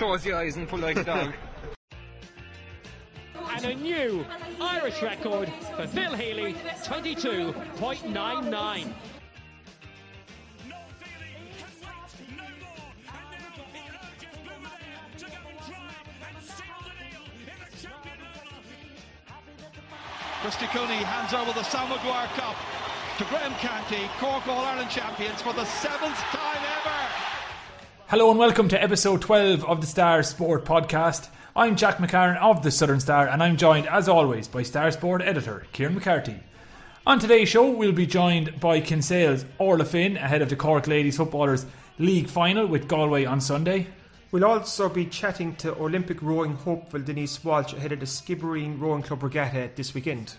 close your eyes and pull like a dog. and a new Irish record for Phil Healy, 22.99. Christy Cooney hands over the Sam Maguire Cup to Graham Canty, Cork All Ireland champions for the seventh time ever. Hello and welcome to episode 12 of the Star Sport podcast. I'm Jack McCarran of the Southern Star and I'm joined as always by Star Sport editor Kieran McCarthy. On today's show we'll be joined by Kinsale's Orla Finn ahead of the Cork Ladies Footballers League final with Galway on Sunday. We'll also be chatting to Olympic rowing hopeful Denise Walsh ahead of the Skibbereen Rowing Club Regatta this weekend.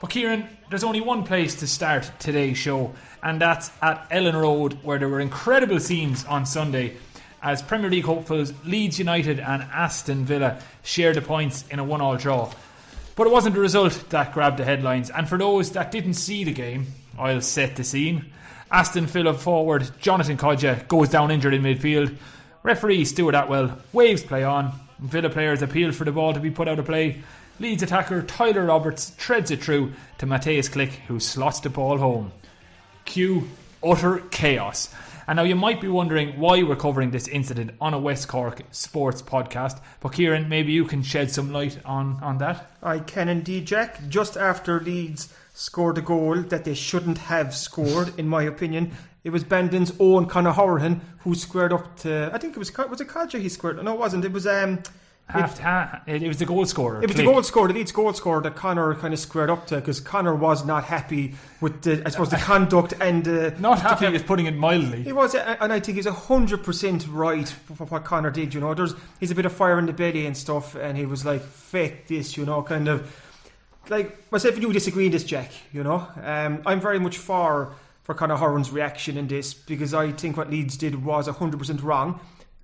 But Kieran, there's only one place to start today's show, and that's at Elland Road, where there were incredible scenes on Sunday as Premier League hopefuls Leeds United and Aston Villa shared the points in a one-all draw. But it wasn't the result that grabbed the headlines, and for those that didn't see the game, I'll set the scene. Aston Villa forward Jonathan Kodjia goes down injured in midfield. Referee Stuart Atwell waves play on. Villa players appeal for the ball to be put out of play. Leeds attacker Tyler Roberts treads it through to Mateusz Klich, who slots the ball home. Cue utter chaos. And now you might be wondering why we're covering this incident on a West Cork sports podcast. But Kieran, maybe you can shed some light on, on that. I can indeed, Jack. Just after Leeds scored a goal that they shouldn't have scored, in my opinion, it was Bandon's own Conor Hourihane who squared up to. I think it was was it Kodjia he squared. No, it wasn't. It was um. Half, half, it, was the goal scorer. It was the goal scorer, the Leeds goal scorer that Conor kind of squared up to because Conor was not happy with the, I suppose, the conduct and uh, Not happy is putting it mildly. He was, and I think he's hundred percent right for what Conor did. You know, there's he's a bit of fire in the belly and stuff, and he was like, "Fake this," you know, kind of like myself and you disagree in this, Jack. You know, um, I'm very much for for Conor Hourihane's reaction in this because I think what Leeds did was hundred percent wrong.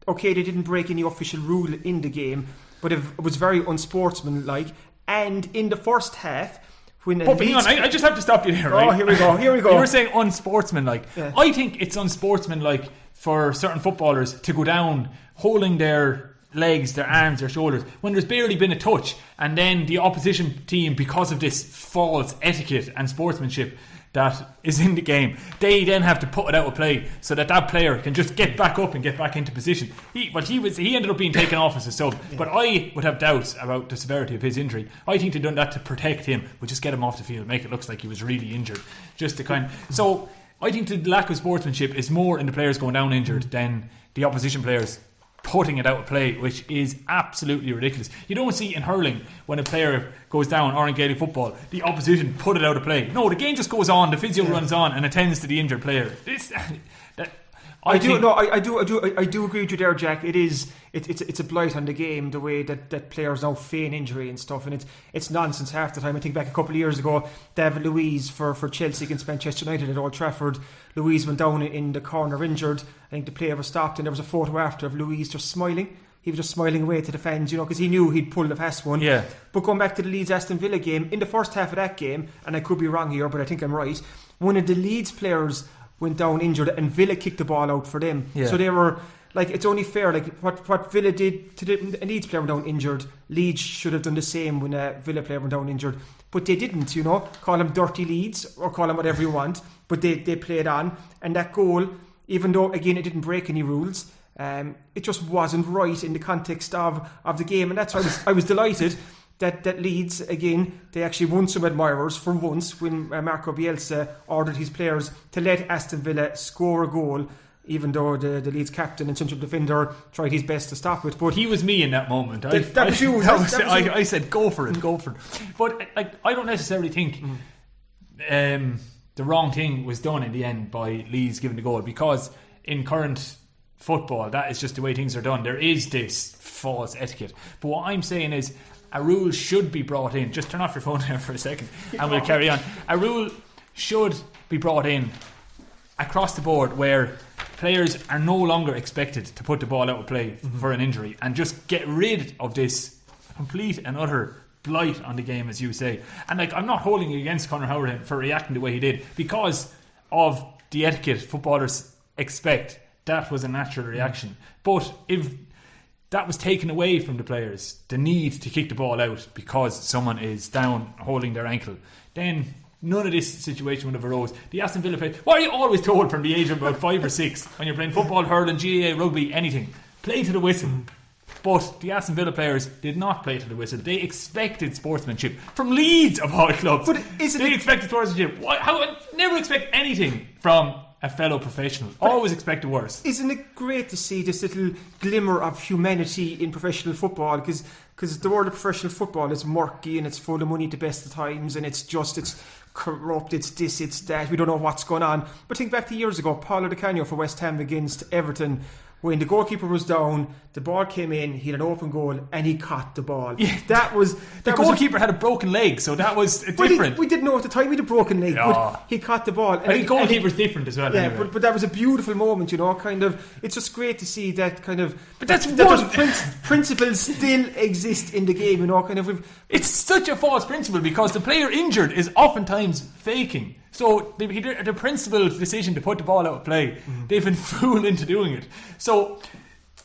Okay, they didn't break any official rule in the game, but it was very unsportsmanlike. And in the first half, when But hang on, I, I just have to stop you there, Oh, here we go, here we go. You were saying unsportsmanlike. Yeah. I think it's unsportsmanlike for certain footballers to go down holding their legs, their arms, their shoulders when there's barely been a touch, and then the opposition team, because of this false etiquette and sportsmanship that is in the game, they then have to put it out of play so that that player can just get back up and get back into position. He, well, he was he ended up being taken off as a sub, but I would have doubts about the severity of his injury. I think they've done that to protect him, but just get him off the field, make it look like he was really injured, just to kind. So I think the lack of sportsmanship is more in the players going down injured than the opposition players putting it out of play, which is absolutely ridiculous. You don't see in hurling when a player goes down or in Gaelic football, the opposition put it out of play. No, the game just goes on, the physio runs on and attends to the injured player. It's, that, I, do think- no, I, I do, I do, I, I do agree with you there, Jack. It is, it, it's, it's a blight on the game the way that, that players now feign injury and stuff, and it's, it's nonsense half the time. I think back a couple of years ago, David Luiz for, for Chelsea against Manchester United at Old Trafford, Luiz went down in the corner injured. I think the player was stopped, and there was a photo after of Louise just smiling. He was just smiling away to the fans, you know, because he knew he'd pulled a fast one. Yeah. But going back to the Leeds Aston Villa game, in the first half of that game, and I could be wrong here, but I think I'm right, one of the Leeds players went down injured and Villa kicked the ball out for them. Yeah. So they were like it's only fair. Like what what Villa did to the a Leeds player went down injured. Leeds should have done the same when a Villa player went down injured, but they didn't. You know, call them dirty Leeds or call them whatever you want, but they they played on. And that goal, even though again it didn't break any rules. Um, it just wasn't right in the context of, of the game, and that's why I was I was delighted that, that Leeds again they actually won some admirers for once when uh, Marco Bielsa ordered his players to let Aston Villa score a goal, even though the, the Leeds captain and central defender tried his best to stop it. But He was me in that moment. I, That- that was you, I, that- was- that was I- you. I said, "Go for it, go for it." But like, I don't necessarily think um, the wrong thing was done in the end by Leeds giving the goal because in current football, that is just the way things are done. There is this false etiquette. But what I'm saying is, a rule should be brought in. Just turn off your phone there for a second, and we'll carry on. A rule should be brought in across the board where players are no longer expected to put the ball out of play mm-hmm. for an injury and just get rid of this complete and utter blight on the game, as you say. And like, I'm not holding against Conor Hourihane for reacting the way he did because of the etiquette footballers expect. That was a natural reaction. Mm-hmm. But if that was taken away from the players. The need to kick the ball out because someone is down holding their ankle. Then none of this situation would have arose. The Aston Villa players. why are you always told from the age of about five or six when you're playing football, hurling, GAA, rugby, anything? Play to the whistle. But the Aston Villa players did not play to the whistle. They expected sportsmanship from Leeds of all clubs. But isn't they it- expected sportsmanship? Why, how, never expect anything from a fellow professional. Always expect the worst. Isn't it great to see this little glimmer of humanity in professional football? Because the world of professional football is murky and it's full of money at the best of times and it's just, it's corrupt, it's this, it's that. We don't know what's going on. But think back to years ago, Paolo Di Canio for West Ham against Everton. When the goalkeeper was down, the ball came in, he had an open goal, and he caught the ball. Yeah. That was The that was a- goalkeeper had a broken leg, so that was he- different. we didn't know at the time he had a broken leg, Yeah. but he caught the ball. And I think he- different as well. yeah, anyway. but, but that was a beautiful moment, you know. Kind of, it's just great to see that kind of. But that's that one- those prin- principles still exist in the game, you know. Kind of, It's such a false principle because the player injured is oftentimes faking. So the, he did- the principal decision to put the ball out of play, Mm-hmm. they've been fooled into doing it. So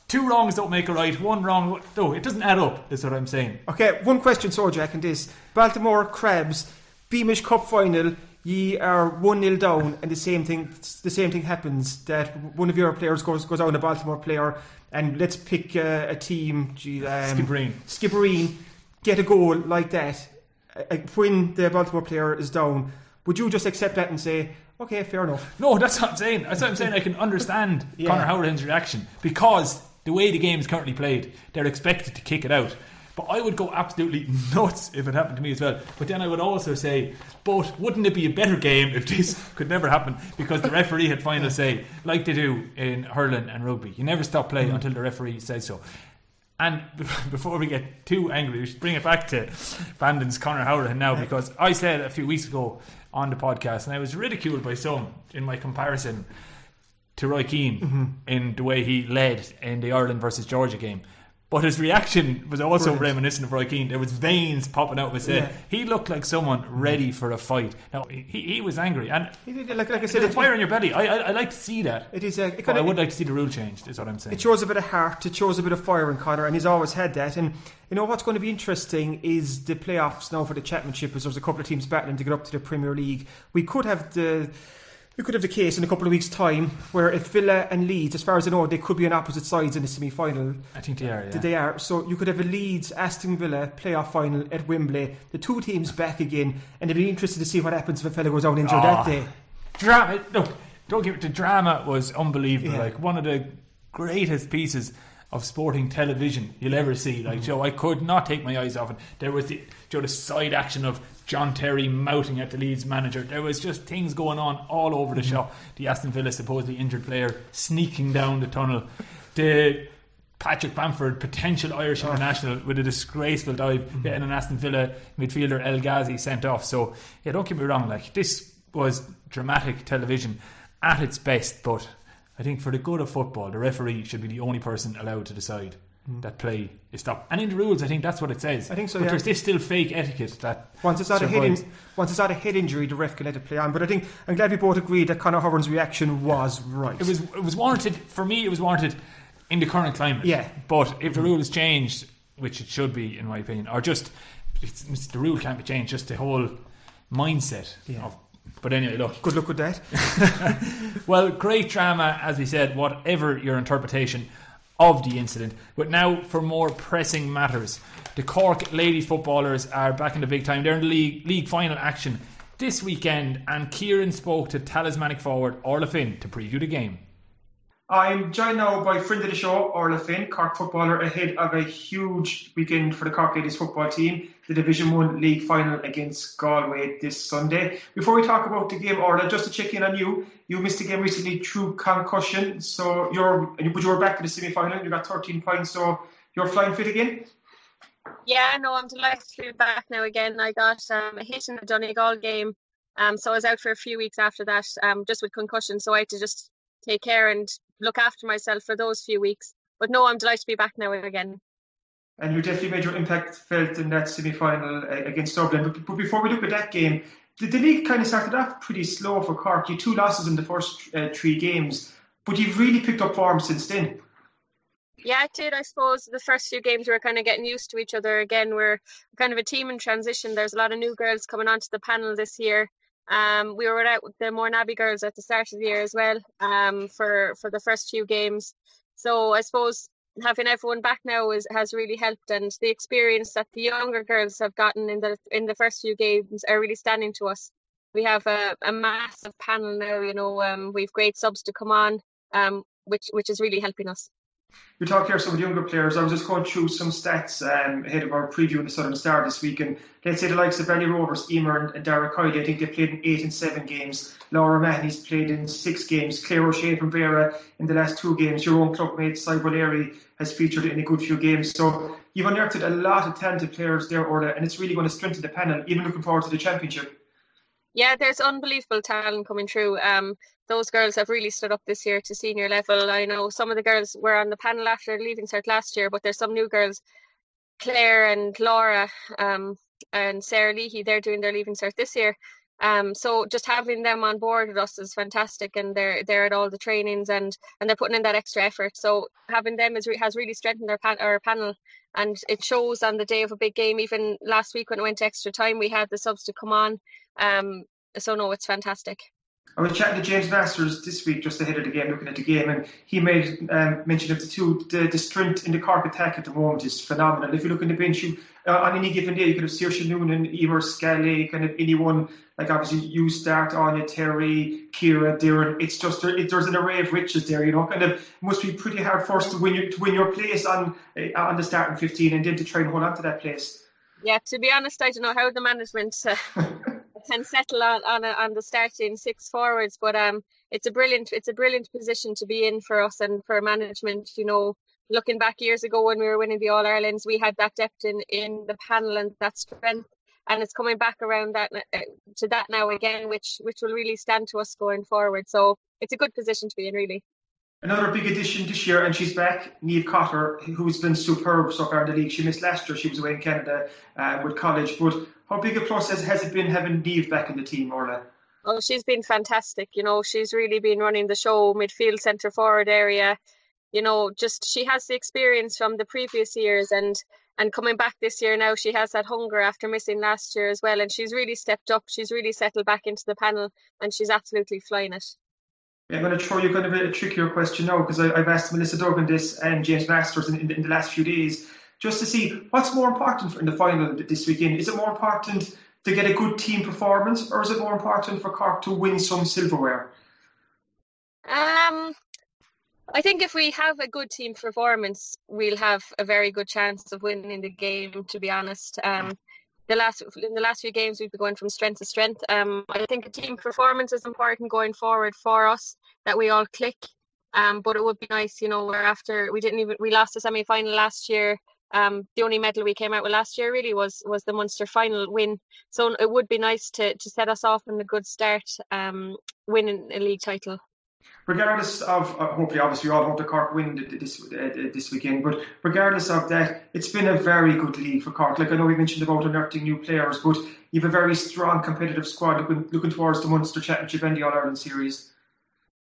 two wrongs don't make a right. One wrong, no, it doesn't add up. Is what I'm saying. okay, one question, so Jack, and this: Baltimore Crabs, Beamish Cup final. Ye are one 0 down, and the same thing. The same thing happens that one of your players goes goes out, a Baltimore player, and let's pick uh, a team. Gee, um, Skibbereen. Skibbereen get a goal like that uh, when the Baltimore player is down. Would you just accept that and say, okay, fair enough? No, that's what I'm saying. That's what I'm saying. I can understand Yeah. Conor Hourihane's reaction because the way the game is currently played, they're expected to kick it out. But I would go absolutely nuts if it happened to me as well. But then I would also say, but wouldn't it be a better game if this could never happen? Because the referee had final say, like they do in hurling and rugby. You never stop play mm. until the referee says so. And before we get too angry, we should bring it back to Bandon's Conor Hourihane now because I said a few weeks ago on the podcast, and I was ridiculed by some in my comparison to Roy Keane mm-hmm. in the way he led in the Ireland versus Georgia game. But his reaction was also Brilliant. reminiscent of Roy Keane. There was veins popping out of his head. Yeah. He looked like someone ready for a fight. Now he, he was angry, and did, Like, like I said, there's a it, fire in your belly. I, I, I like to see that. it is. A, it But kind I would like to see the rule changed. Is what I'm saying. It shows a bit of heart. It shows a bit of fire in Conor, and he's always had that. And you know what's going to be interesting is the playoffs now for the championship. As there's a couple of teams battling to get up to the Premier League. We could have the we could have the case in a couple of weeks' time where if Villa and Leeds, as far as I know, they could be on opposite sides in the semi-final. I think they are. Yeah. They are. So you could have a Leeds Aston Villa playoff final at Wembley. The two teams back again, and it'd be interesting to see what happens if a fella goes down injured Ah. that day. drama. Look, don't give it. The drama was unbelievable. Yeah. Like one of the greatest pieces of sporting television you'll ever see. Like Joe, I could not take my eyes off it. There was the Joe the side action of John Terry mouting at the Leeds manager. There was just things going on all over the mm-hmm. shop. The Aston Villa supposedly injured player sneaking down the tunnel. The Patrick Bamford, potential Irish oh. international, with a disgraceful dive, mm-hmm. getting an Aston Villa midfielder El Ghazi sent off. So, yeah, don't get me wrong, like this was dramatic television at its best, but I think for the good of football, the referee should be the only person allowed to decide that play is stopped. And in the rules, I think that's what it says. I think so, But yeah. there's this still fake etiquette that Once it's not a head in, once it's not a head injury, the ref can let it play on. But I think I'm glad we both agreed that Conor Hourihane's reaction was right. It was it was warranted for me. It was warranted in the current climate. Yeah. But if the mm. rule is changed, which it should be, in my opinion, or just it's, it's- the rule can't be changed, just the whole mindset. Yeah. Of, but anyway, look. Good luck with that. Well, great drama, as we said, whatever your interpretation of the incident. But now for more pressing matters. The Cork ladies footballers are back in the big time. They're in the league, league final action this weekend, and Kieran spoke to talismanic forward Orla Finn to preview the game. I'm joined now by friend of the show, Orla Finn, Cork footballer, ahead of a huge weekend for the Cork ladies football team, the Division 1 league final against Galway this Sunday. Before we talk about the game, Orla, just to check in on you, you missed a game recently through concussion, so you're, but you were back to the semi final, you got 13 points, so you're flying fit again? Yeah, no, I'm delighted to be back now again. I got um, a hit in the Donegal game, um, so I was out for a few weeks after that, um, just with concussion. So I had to just take care and look after myself for those few weeks. But no, I'm delighted to be back now again. and you definitely made your impact felt in that semi-final uh, against Dublin. But, but before we look at that game, the, the league kind of started off pretty slow for Cork. You two losses in the first uh, three games, but you've really picked up form since then. Yeah, it did. I suppose the first few games we were kind of getting used to each other again. We're kind of a team in transition. There's a lot of new girls coming onto the panel this year. Um, we were out with the Mourneabbey girls at the start of the year as well um, for for the first few games. So I suppose having everyone back now is, has really helped, and the experience that the younger girls have gotten in the in the first few games are really standing to us. We have a, a massive panel now. You know, um, we've great subs to come on, um, which which is really helping us. You talk here some of the younger players. I was just going through some stats um, ahead of our preview of the Southern Star this week, and let's say the likes of Valley Rovers, Emer and Derek Kiley, I think they played in eight and seven games. Laura Mahoney's played in six games. Claire O'Shea from Beara in the last two games. Your own clubmate, Cyber Larry, has featured in a good few games. So you've unearthed a lot of talented players there, Orla, and it's really going to strengthen the panel, even looking forward to the championship. Yeah, there's unbelievable talent coming through. Um, those girls have really stood up this year to senior level. I know some of the girls were on the panel after leaving cert last year, but there's some new girls, Claire and Laura um, and Sarah Leahy, they're doing their leaving cert this year. Um, so just having them on board with us is fantastic, and they're they're at all the trainings and and they're putting in that extra effort. So having them is, has really strengthened our, pan, our panel, and it shows on the day of a big game. Even last week when it went to extra time, we had the subs to come on. Um, so no, it's fantastic. I was chatting to James Masters this week just ahead of the game, looking at the game, and he made um, mention of the two. The, the strength in the Cork attack at the moment is phenomenal. If you look in the bench, you, uh, on any given day, you could have Saoirse Noonan, Emer Scally, kind of anyone. Like obviously, you start Áine Terry, Ciara, Doireann. It's just it, there's an array of riches there. You know, kind of must be pretty hard first to win your to win your place on uh, on the starting fifteen, and then to try and hold on to that place. Yeah, to be honest, I don't know how the management. Uh, can settle on on, a, on the starting six forwards. But um, it's a brilliant it's a brilliant position to be in for us and for management. You know, looking back years ago when we were winning the All Irelands, we had that depth in in the panel and that strength. And it's coming back around that uh, to that now again, which which will really stand to us going forward. So it's a good position to be in, really. Another big addition this year, and she's back, Niamh Cotter, who's been superb so far in the league. She missed last year, she was away in Canada uh, with college. But how big a process has it been having Niamh back in the team, Orla? Oh, she's been fantastic. You know, she's really been running the show, midfield, centre forward area. You know, just she has the experience from the previous years and and coming back this year now, she has that hunger after missing last year as well. And she's really stepped up. She's really settled back into the panel and she's absolutely flying it. I'm going to throw you kind of a trickier question now because I've asked Melissa Duggan this and James Masters in, in, in, the last few days just to see what's more important in the final this weekend. Is it more important to get a good team performance or is it more important for Cork to win some silverware? Um, I think if we have a good team performance, we'll have a very good chance of winning the game. To be honest, um, the last in the last few games we've been going from strength to strength. Um, I think a team performance is important going forward for us that we all click. Um, but it would be nice, you know, where after we didn't even we lost the semi final last year. Um, the only medal we came out with last year really was was the Munster final win. So it would be nice to to set us off in a good start, um, winning a league title. Regardless of uh, hopefully obviously we all hope the Cork win this uh, this weekend but regardless of that it's been a very good league for Cork. Like I know we mentioned about unearthing new players but you have a very strong competitive squad looking looking towards the Munster Championship and the All Ireland series.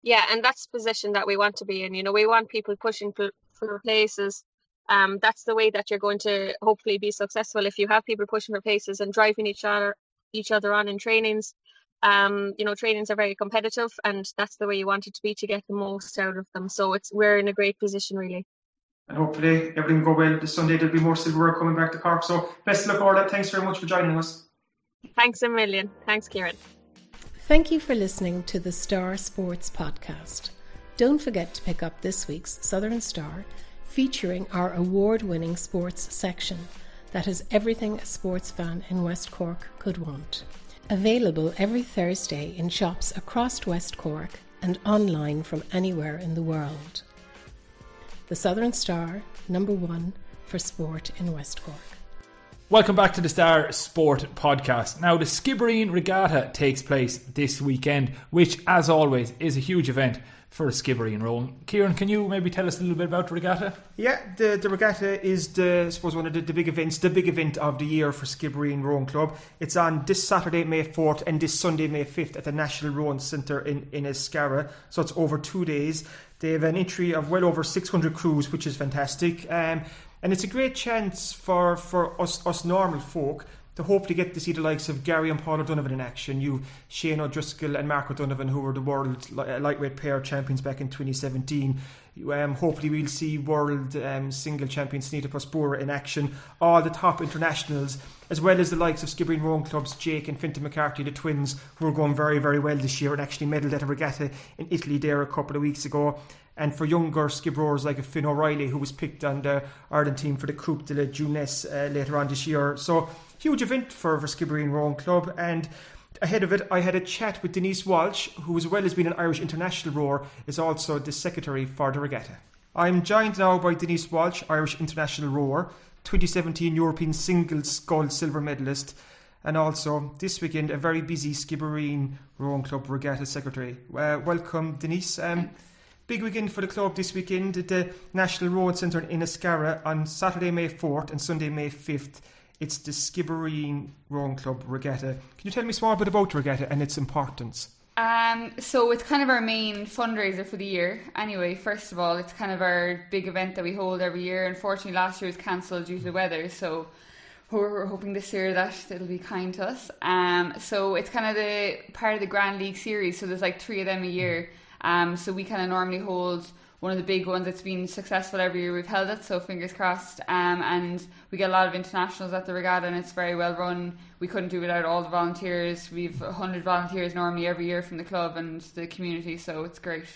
Yeah and that's the position that we want to be in. You know we want people pushing for, for places um, that's the way that you're going to hopefully be successful if you have people pushing for places and driving each other each other on in trainings um, you know, trainings are very competitive, and that's the way you want it to be to get the most out of them. So it's we're in a great position, really. And hopefully everything will go well this Sunday. There'll be more silverware coming back to Cork. So best of luck, Orla. Thanks very much for joining us. Thanks a million. Thanks, Kieran. Thank you for listening to the Star Sports Podcast. Don't forget to pick up this week's Southern Star, featuring our award winning sports section that has everything a sports fan in West Cork could want. Available every Thursday in shops across West Cork and online from anywhere in the world. The Southern Star, number one for sport in West Cork. Welcome back to the Star Sport Podcast. Now, the Skibbereen Regatta takes place this weekend, which, as always, is a huge event for a Skibbereen Roan. Kieran, can you maybe tell us a little bit about the regatta? Yeah, the, the regatta is the I suppose one of the, the big events, the big event of the year for Skibbereen Rowing Club. It's on this Saturday, May fourth, and this Sunday, May fifth, at the National Rowing Centre in in Inniscarra. So it's over two days. They have an entry of well over six hundred crews, which is fantastic. Um, and it's a great chance for, for us us normal folk to hopefully get to see the likes of Gary and Paul O'Donovan in action. You, Shane O'Driscoll and Mark O'Donovan, who were the world uh, lightweight pair champions back in 2017. Um, hopefully, we'll see world um, single champion Sanita Puspure in action. All the top internationals, as well as the likes of Skibbereen Rowing Clubs, Jake and Fintan McCarthy, the twins, who are going very, very well this year and actually medalled at a regatta in Italy there a couple of weeks ago. And for younger skibrowers like Finn O'Reilly, who was picked on the Ireland team for the Coupe de la Jeunesse uh, later on this year. So, huge event for, for Skibbereen Rowing Club. And ahead of it, I had a chat with Denise Walsh, who, as well as being an Irish international rower, is also the secretary for the regatta. I'm joined now by Denise Walsh, Irish international rower, 2017 European singles gold silver medalist, and also this weekend a very busy Skibbereen Rowing Club regatta secretary. Uh, welcome, Denise. Um, Big weekend for the club this weekend at the National Rowing Centre in Inniscarra on Saturday, May 4th and Sunday, May 5th. It's the Skibbereen Rowing Club Regatta. Can you tell me a small bit about the regatta and its importance? Um, so it's kind of our main fundraiser for the year. Anyway, first of all, it's kind of our big event that we hold every year. Unfortunately, last year was cancelled due to the weather, so we're, we're hoping this year that it'll be kind to us. Um, so it's kind of the part of the Grand League series. So there's like three of them a year. Um, so we kind of normally hold one of the big ones. That's been successful every year. We've held it so fingers crossed. Um, and we get a lot of internationals at the regatta and it's very well run. We couldn't do without all the volunteers. We've 100 volunteers normally every year from the club and the community so it's great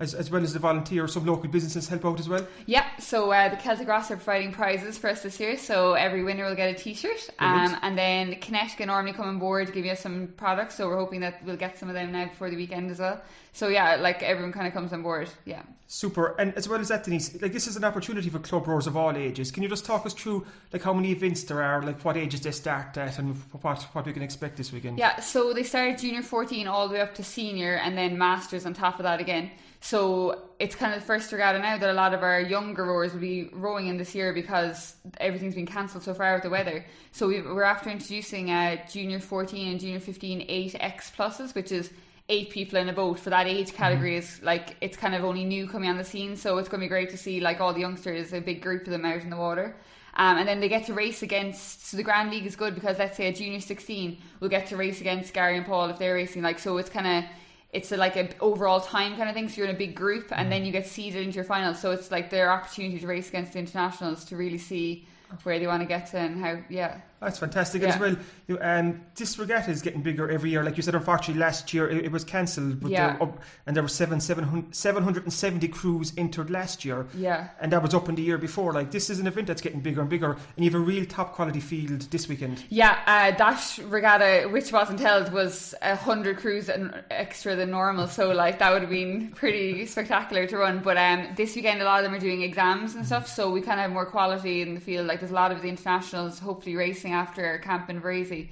As, as well as the volunteers, some local businesses help out as well. Yeah, so uh, the Celtic Ross are providing prizes for us this year. So every winner will get a T-shirt, um, and then Kinetica normally come on board to give you some products. So we're hoping that we'll get some of them now before the weekend as well. So yeah, like everyone kind of comes on board. Yeah. Super. And as well as that, Denise, like this is an opportunity for club rowers of all ages. Can you just talk us through like how many events there are, like what ages they start at, and what what we can expect this weekend? Yeah, so they started junior 14 all the way up to senior and then masters on top of that again. So it's kind of the first regatta now that a lot of our younger rowers will be rowing in this year because everything's been cancelled so far with the weather. So we we're after introducing uh, junior 14 and junior 15 8X pluses, which is eight people in a boat for that age category is like it's kind of only new coming on the scene so it's going to be great to see like all the youngsters a big group of them out in the water um, and then they get to race against. So the Grand League is good because let's say a junior sixteen will get to race against Gary and Paul if they're racing. Like so, it's kind of it's a, like an overall time kind of thing. So you're in a big group, and then mm. you get seeded into your final. So it's like their opportunity to race against the internationals to really see where they want to get to and how. Yeah, That's fantastic and as well. Um, this regatta is getting bigger every year. Like you said, unfortunately, last year it, it was cancelled, but Yeah. they're up, and there were seven, 700, 770 crews entered last year. yeah. And that was up in the year before. Like this is an event that's getting bigger and bigger, and you have a real top quality field this weekend. Yeah, uh, that regatta, which wasn't held, was a hundred crews and extra than normal. So like that would have been pretty spectacular to run. But um, this weekend, a lot of them are doing exams and stuff, so we kind of have more quality in the field. Like there's a lot of the internationals hopefully racing after Camp in Varese,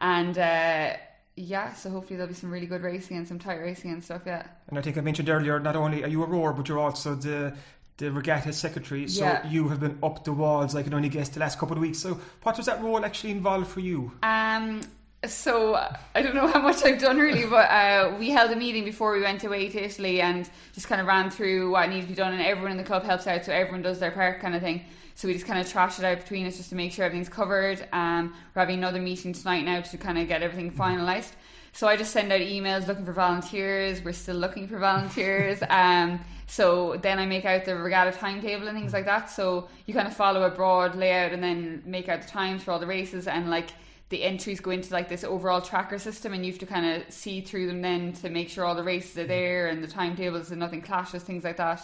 and uh, yeah, so hopefully there'll be some really good racing and some tight racing and stuff. Yeah. And I think I mentioned earlier, not only are you a rower, but you're also the the regatta secretary. So Yeah. you have been up the walls, I can only guess, the last couple of weeks. So what was that role actually involved for you? Um, so I don't know how much I've done really, but uh, we held a meeting before we went away to Italy and just kind of ran through what needed to be done, and everyone in the club helps out, so everyone does their part, kind of thing. So we just kind of trash it out between us just to make sure everything's covered. Um, we're having another meeting tonight now to kind of get everything finalised. So I just send out emails looking for volunteers. We're still looking for volunteers. Um, so then I make out the regatta timetable and things like that. So you kind of follow a broad layout and then make out the times for all the races and like the entries go into like this overall tracker system and you have to kind of see through them then to make sure all the races are there and the timetables and nothing clashes, things like that.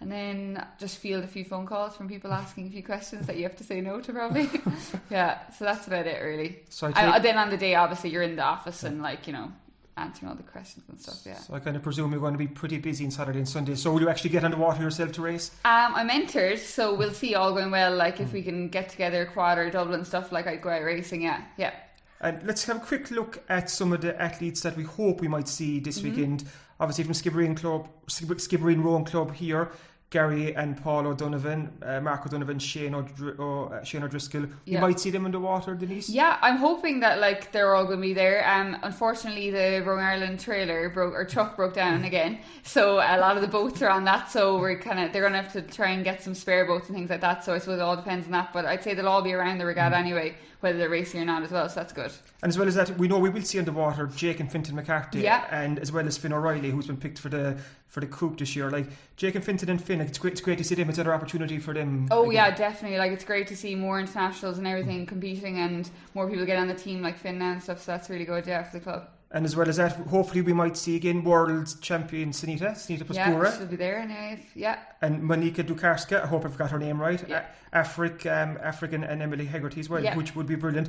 And then just field a few phone calls from people asking a few questions that you have to say no to probably. yeah, so that's about it really. So I And take- then on the day, obviously, you're in the office and like you know answering all the questions and stuff. Yeah. So I kind of presume you're going to be pretty busy on Saturday and Sunday. So will you actually get on the water yourself to race? Um, I'm entered, so we'll see all going well. Like if we can get together quad or double and stuff, like I'd go out racing. Yeah, yeah. And let's have a quick look at some of the athletes that we hope we might see this Mm-hmm. weekend. Obviously from Skibbereen Club, Skibbereen Rowing Club here. Gary and Paul O'Donovan, uh, Mark O'Donovan, Shane, O'Dr- o, uh, Shane O'Driscoll. You might see them in the water, Denise. Yeah, I'm hoping that like they're all going to be there. Um, unfortunately, the Rowing Ireland trailer broke or truck broke down again, so a lot of the boats are on that. So we're kind of they're going to have to try and get some spare boats and things like that. So I suppose it all depends on that. But I'd say they'll all be around the regatta anyway, whether they're racing or not as well. So that's good. And as well as that, we know we will see underwater Jake and Fintan McCarthy, Yeah. and as well as Finn O'Reilly, who's been picked for the for the coupe this year. Like Jake and Fintan and Finn, it's great. It's great to see them. It's another opportunity for them. Oh again. yeah, definitely. Like it's great to see more internationals and everything mm. competing, and more people get on the team like Finn now and stuff. So that's really good, yeah, for the club. And as well as that, hopefully we might see again world champion Sanita, Sanita Yeah, Puspure, she'll be there anyway. Yeah, and Monika Dukarska. I hope I've got her name right. Yeah. A- Aifric, um, African, and Emily Hegarty as well, Yeah. which would be brilliant.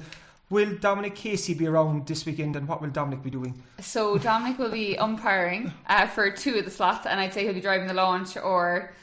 Will Dominic Casey be around this weekend, and what will Dominic be doing? So Dominic will be umpiring uh, for two of the slots, and I'd say he'll be driving the launch or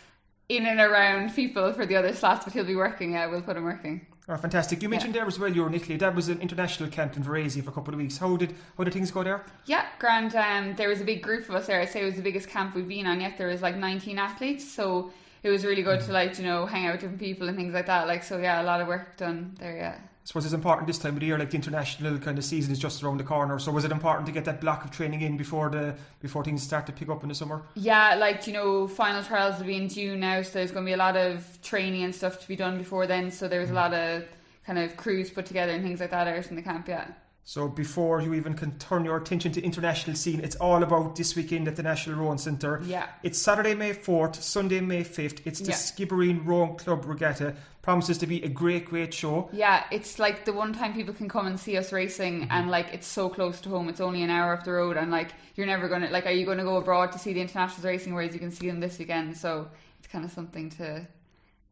in and around people for the other slots, but he'll be working. Yeah, we'll put him working. Oh, fantastic! You mentioned there as well. You were in Italy. That was an international camp in Varese for a couple of weeks. How did how did things go there? Yeah, grand. Um, there was a big group of us there. I'd say it was the biggest camp we've been on yet. There was like 19 athletes, so it was really good to like you know hang out with different people and things like that. Like so, yeah, a lot of work done there. Yeah. I suppose it's important this time of the year, like the international kind of season is just around the corner. So was it important to get that block of training in before the before things start to pick up in the summer? Yeah, like you know, final trials will be in June now, so there's going to be a lot of training and stuff to be done before then. So there was a mm. lot of kind of crews put together and things like that out in the camp. Yeah. So before you even can turn your attention to international scene, it's all about this weekend at the National Rowing Centre. Yeah. It's Saturday, May 4th, Sunday, May 5th. It's the Yeah. Skibbereen Rowing Club Regatta. Promises to be a great, great show. Yeah, it's like the one time people can come and see us racing, mm-hmm. and like it's so close to home. It's only an hour up the road, and like you're never gonna like. Are you going to go abroad to see the internationals racing, whereas you can see them this weekend? So it's kind of something to,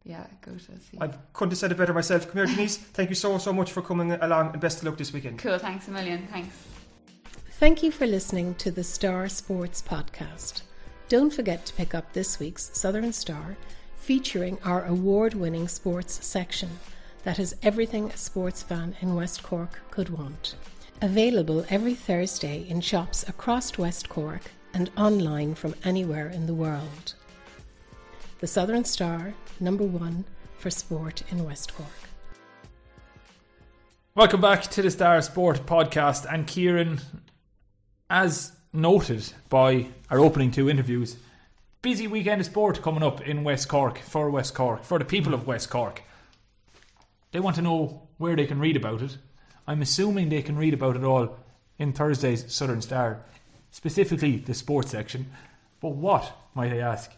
yeah, go to see. I couldn't have said it better myself. Come here, Denise. Thank you so, so much for coming along and best of luck this weekend. Cool. Thanks a million. Thanks. Thank you for listening to the Star Sports Podcast. Don't forget to pick up this week's Southern Star, featuring our award winning sports section that has everything a sports fan in West Cork could want. Available every Thursday in shops across West Cork and online from anywhere in the world. The Southern Star, number one for sport in West Cork. Welcome back to the Star Sport podcast. And Kieran, as noted by our opening two interviews, busy weekend of sport coming up in West Cork for West Cork, for the people of West Cork. They want to know where they can read about it. I'm assuming they can read about it all in Thursday's Southern Star, specifically the sports section. But what, might I ask,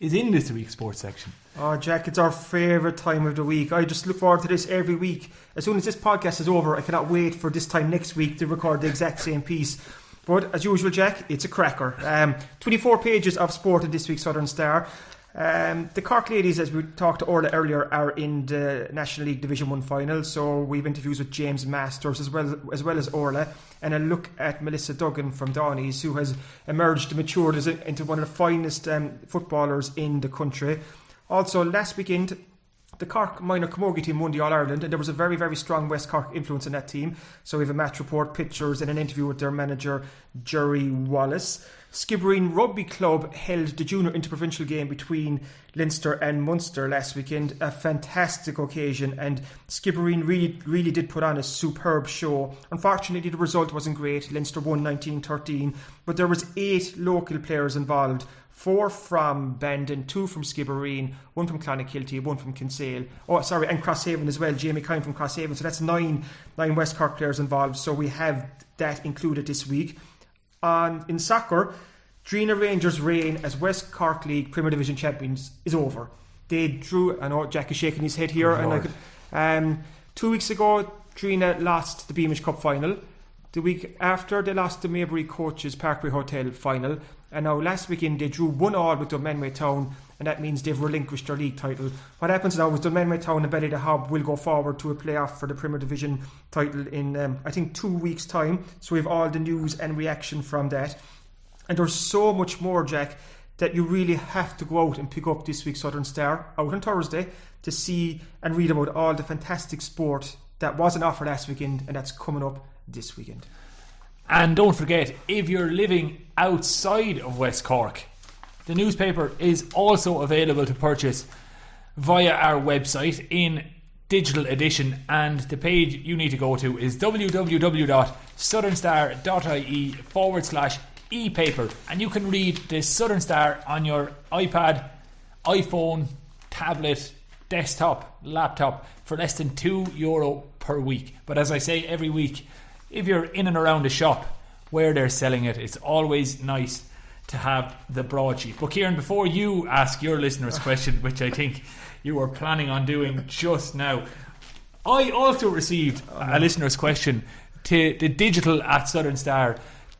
is in this week's sports section? Oh, Jack, it's our favourite time of the week. I just look forward to this every week. As soon as this podcast is over, I cannot wait for this time next week to record the exact same piece. But as usual, Jack, it's a cracker. Um, 24 pages of sport in this week's Southern Star. Um, the Cork ladies, as we talked to Orla earlier, are in the National League Division One final. So we've interviews with James Masters as well as well as Orla, and a look at Melissa Duggan from Doheny's, who has emerged matured as into one of the finest um, footballers in the country. Also, last weekend, the Cork minor camogie team won the All Ireland, and there was a very, very strong West Cork influence in that team. So we have a match report, pictures, and an interview with their manager, Jerry Wallace. Skibbereen Rugby Club held the junior interprovincial game between Leinster and Munster last weekend. A fantastic occasion, and Skibbereen really, really did put on a superb show. Unfortunately, the result wasn't great. Leinster won 19-13, but there was eight local players involved. Four from Bandon, two from Skibbereen, one from Clonakilty, one from Kinsale. Oh, sorry, and Crosshaven as well. Jamie Kine from Crosshaven. So that's nine, nine West Cork players involved. So we have that included this week. On in soccer, Drinagh Rangers' reign as West Cork League Premier Division champions is over. They drew. I know Jack is shaking his head here, and I could. Um, two weeks ago, Drinagh lost the Beamish Cup final. The week after, they lost the Maybury Coaches Parkway Hotel final. And now last weekend, they drew one all with Dunmanway Town, and that means they've relinquished their league title. What happens now is Dunmanway Town and Ballydehob will go forward to a playoff for the Premier Division title in, um, I think, two weeks' time. So we have all the news and reaction from that. And there's so much more, Jack, that you really have to go out and pick up this week's Southern Star out on Thursday to see and read about all the fantastic sport that wasn't offered last weekend and that's coming up this weekend. And don't forget, if you're living outside of West Cork, the newspaper is also available to purchase via our website in digital edition. And the page you need to go to is www.southernstar.ie forward slash e paper. And you can read the Southern Star on your iPad, iPhone, tablet, desktop, laptop for less than two euro per week. But as I say every week, if you're in and around the shop where they're selling it, it's always nice to have the broadsheet. But Kieran, before you ask your listeners' question, which I think you were planning on doing just now, I also received a listener's question to the digital at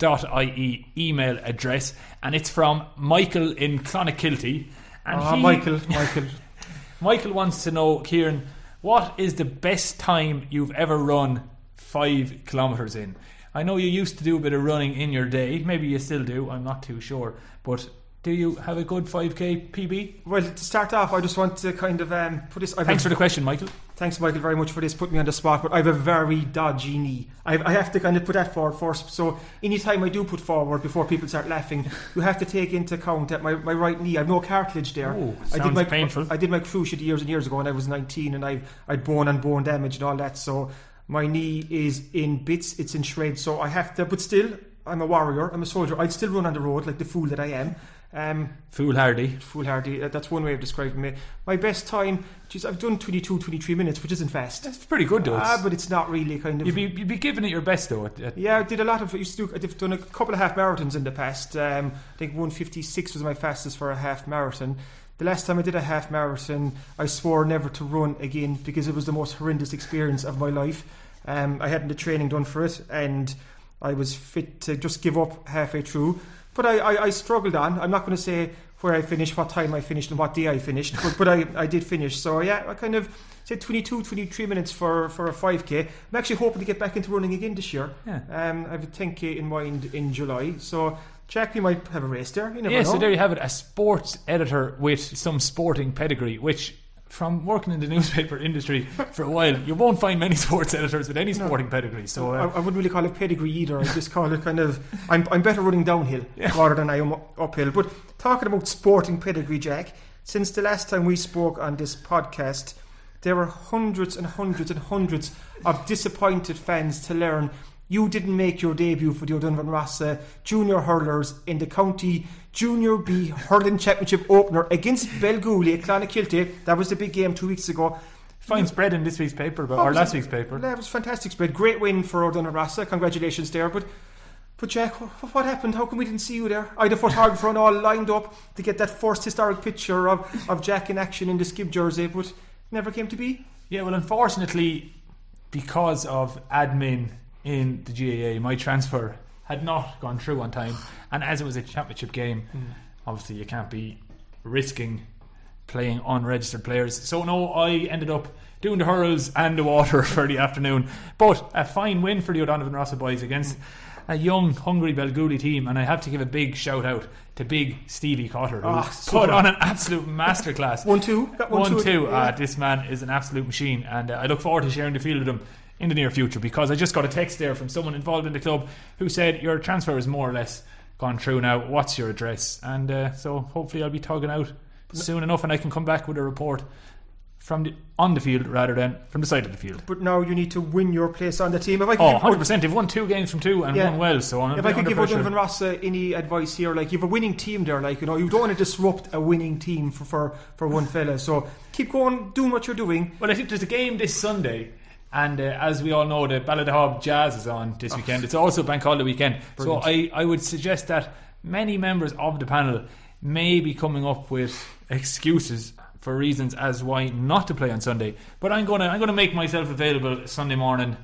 southernstar.ie email address, and it's from Michael in Clonakilty. And Ah, he- Michael, Michael. Michael wants to know, Kieran, what is the best time you've ever run five kilometres in? I know you used to do a bit of running in your day. Maybe you still do. I'm not too sure. But do you have a good 5k PB? Well, to start off, I just want to kind of um, put this. I've Thanks for a- the question, Michael. Thanks, Michael, very much for this. Put me on the spot, but I have a very dodgy knee. I, I have to kind of put that forward first. So, anytime I do put forward, before people start laughing, you have to take into account that my, my right knee, I have no cartilage there. Oh, I sounds my painful. I did my cruciate years and years ago when I was 19, and I've I'd bone and bone damage and all that. So my knee is in bits, it's in shreds. So I have to, but still, I'm a warrior. I'm a soldier. I'd still run on the road like the fool that I am. Um, Foolhardy. foolhardy. uh, That's one way of describing me. My best time, geez, I've done 22, 23 minutes, which isn't fast. That's pretty good, though. Ah, but it's not really kind of. you'd, be, you'd be giving it your best, though. At, at, yeah, I did a lot of. Used to do. I've done a couple of half marathons in the past. Um, I think 156 was my fastest for a half marathon. The last time I did a half marathon, I swore never to run again because it was the most horrendous experience of my life. Um, I hadn't the training done for it, and I was fit to just give up halfway through. But I, I, I struggled on. I'm not going to say where I finished, what time I finished, and what day I finished, but, but I, I did finish. So yeah, I kind of said 22, 23 minutes for, for a 5k. I'm actually hoping to get back into running again this year. Yeah. Um, I have a 10k in mind in July. So Jack, you might have a race there. You never yeah, know. so there you have it. A sports editor with some sporting pedigree, which, from working in the newspaper industry for a while, you won't find many sports editors with any sporting pedigree. So, I, uh, I wouldn't really call it pedigree either. I just call it kind of. I'm, I'm better running downhill rather than I am uphill. But talking about sporting pedigree, Jack, since the last time we spoke on this podcast, there were hundreds and hundreds and hundreds of disappointed fans to learn you didn't make your debut for the O'Donovan Rossa junior hurlers in the county junior B hurling championship opener against Belgooly at Clonakilty. That was the big game two weeks ago. fine spread in this week's paper, but, or last week's paper. That was fantastic spread. Great win for O'Donovan Rossa. Congratulations there. But but Jack, what, what happened? How come we didn't see you there? I had a photographer and all lined up to get that first historic picture of, of Jack in action in the Skib jersey, but never came to be. Yeah, well, unfortunately, because of admin in the GAA, my transfer had not gone through on time. And as it was a championship game, obviously you can't be risking playing unregistered players. So, no, I ended up doing the hurls and the water for the afternoon. But a fine win for the O'Donovan Rossa boys against a young, hungry Belgooly team. And I have to give a big shout out to big Stevie Cotter, who Ah, put on an absolute masterclass. One two, got one, One, two. Yeah. Uh, this man is an absolute machine, and uh, I look forward to sharing the field with him in the near future because I just got a text there from someone involved in the club who said your transfer is more or less gone through now. What's your address? And uh, so hopefully I'll be tugging out soon enough, and I can come back with a report from the, on the field rather than from the side of the field. but now you need to win your place on the team. If I could oh, 100 percent. They've won two games from two and Yeah. won well. So I'm If I could give pressure. O'Donovan Ross uh, any advice here, like you have a winning team there, like you know, you don't want to disrupt a winning team for for, for one fella. So keep going, doing what you're doing. Well, I think there's a game this Sunday, and uh, as we all know, the Ballydehob Jazz is on this weekend. It's also Bank Holiday weekend, so I, I would suggest that many members of the panel may be coming up with excuses for reasons as why not to play on Sunday. But I'm gonna I'm gonna make myself available Sunday morning.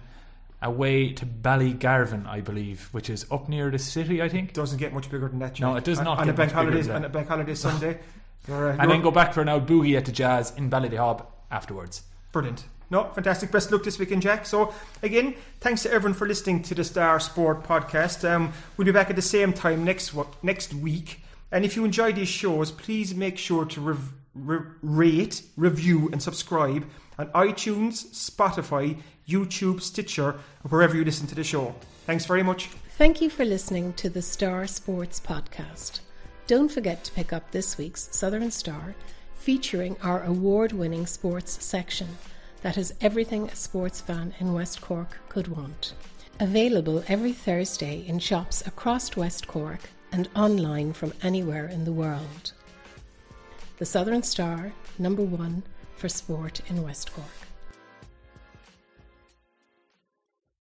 Away to Ballygarvan, I believe, which is up near the city, I think. Doesn't get much bigger than that. No, it does not on get a bank much bigger holiday than that. on a bank holiday Sunday. Uh, And then go back for an old boogie at the Jazz in Ballydehob afterwards. Brilliant. No, fantastic. Best luck this weekend, Jack. So, again, thanks to everyone for listening to the Star Sport podcast. Um, we'll be back at the same time next next week. And if you enjoy these shows, please make sure to re- rate, review, and subscribe on iTunes, Spotify, YouTube, Stitcher, wherever you listen to the show. Thanks very much. Thank you for listening to the Star Sports Podcast. Don't forget to pick up this week's Southern Star featuring our award winning sports section that has everything a sports fan in West Cork could want. Available every Thursday in shops across West Cork and online from anywhere in the world. The Southern Star, number one for sport in West Cork.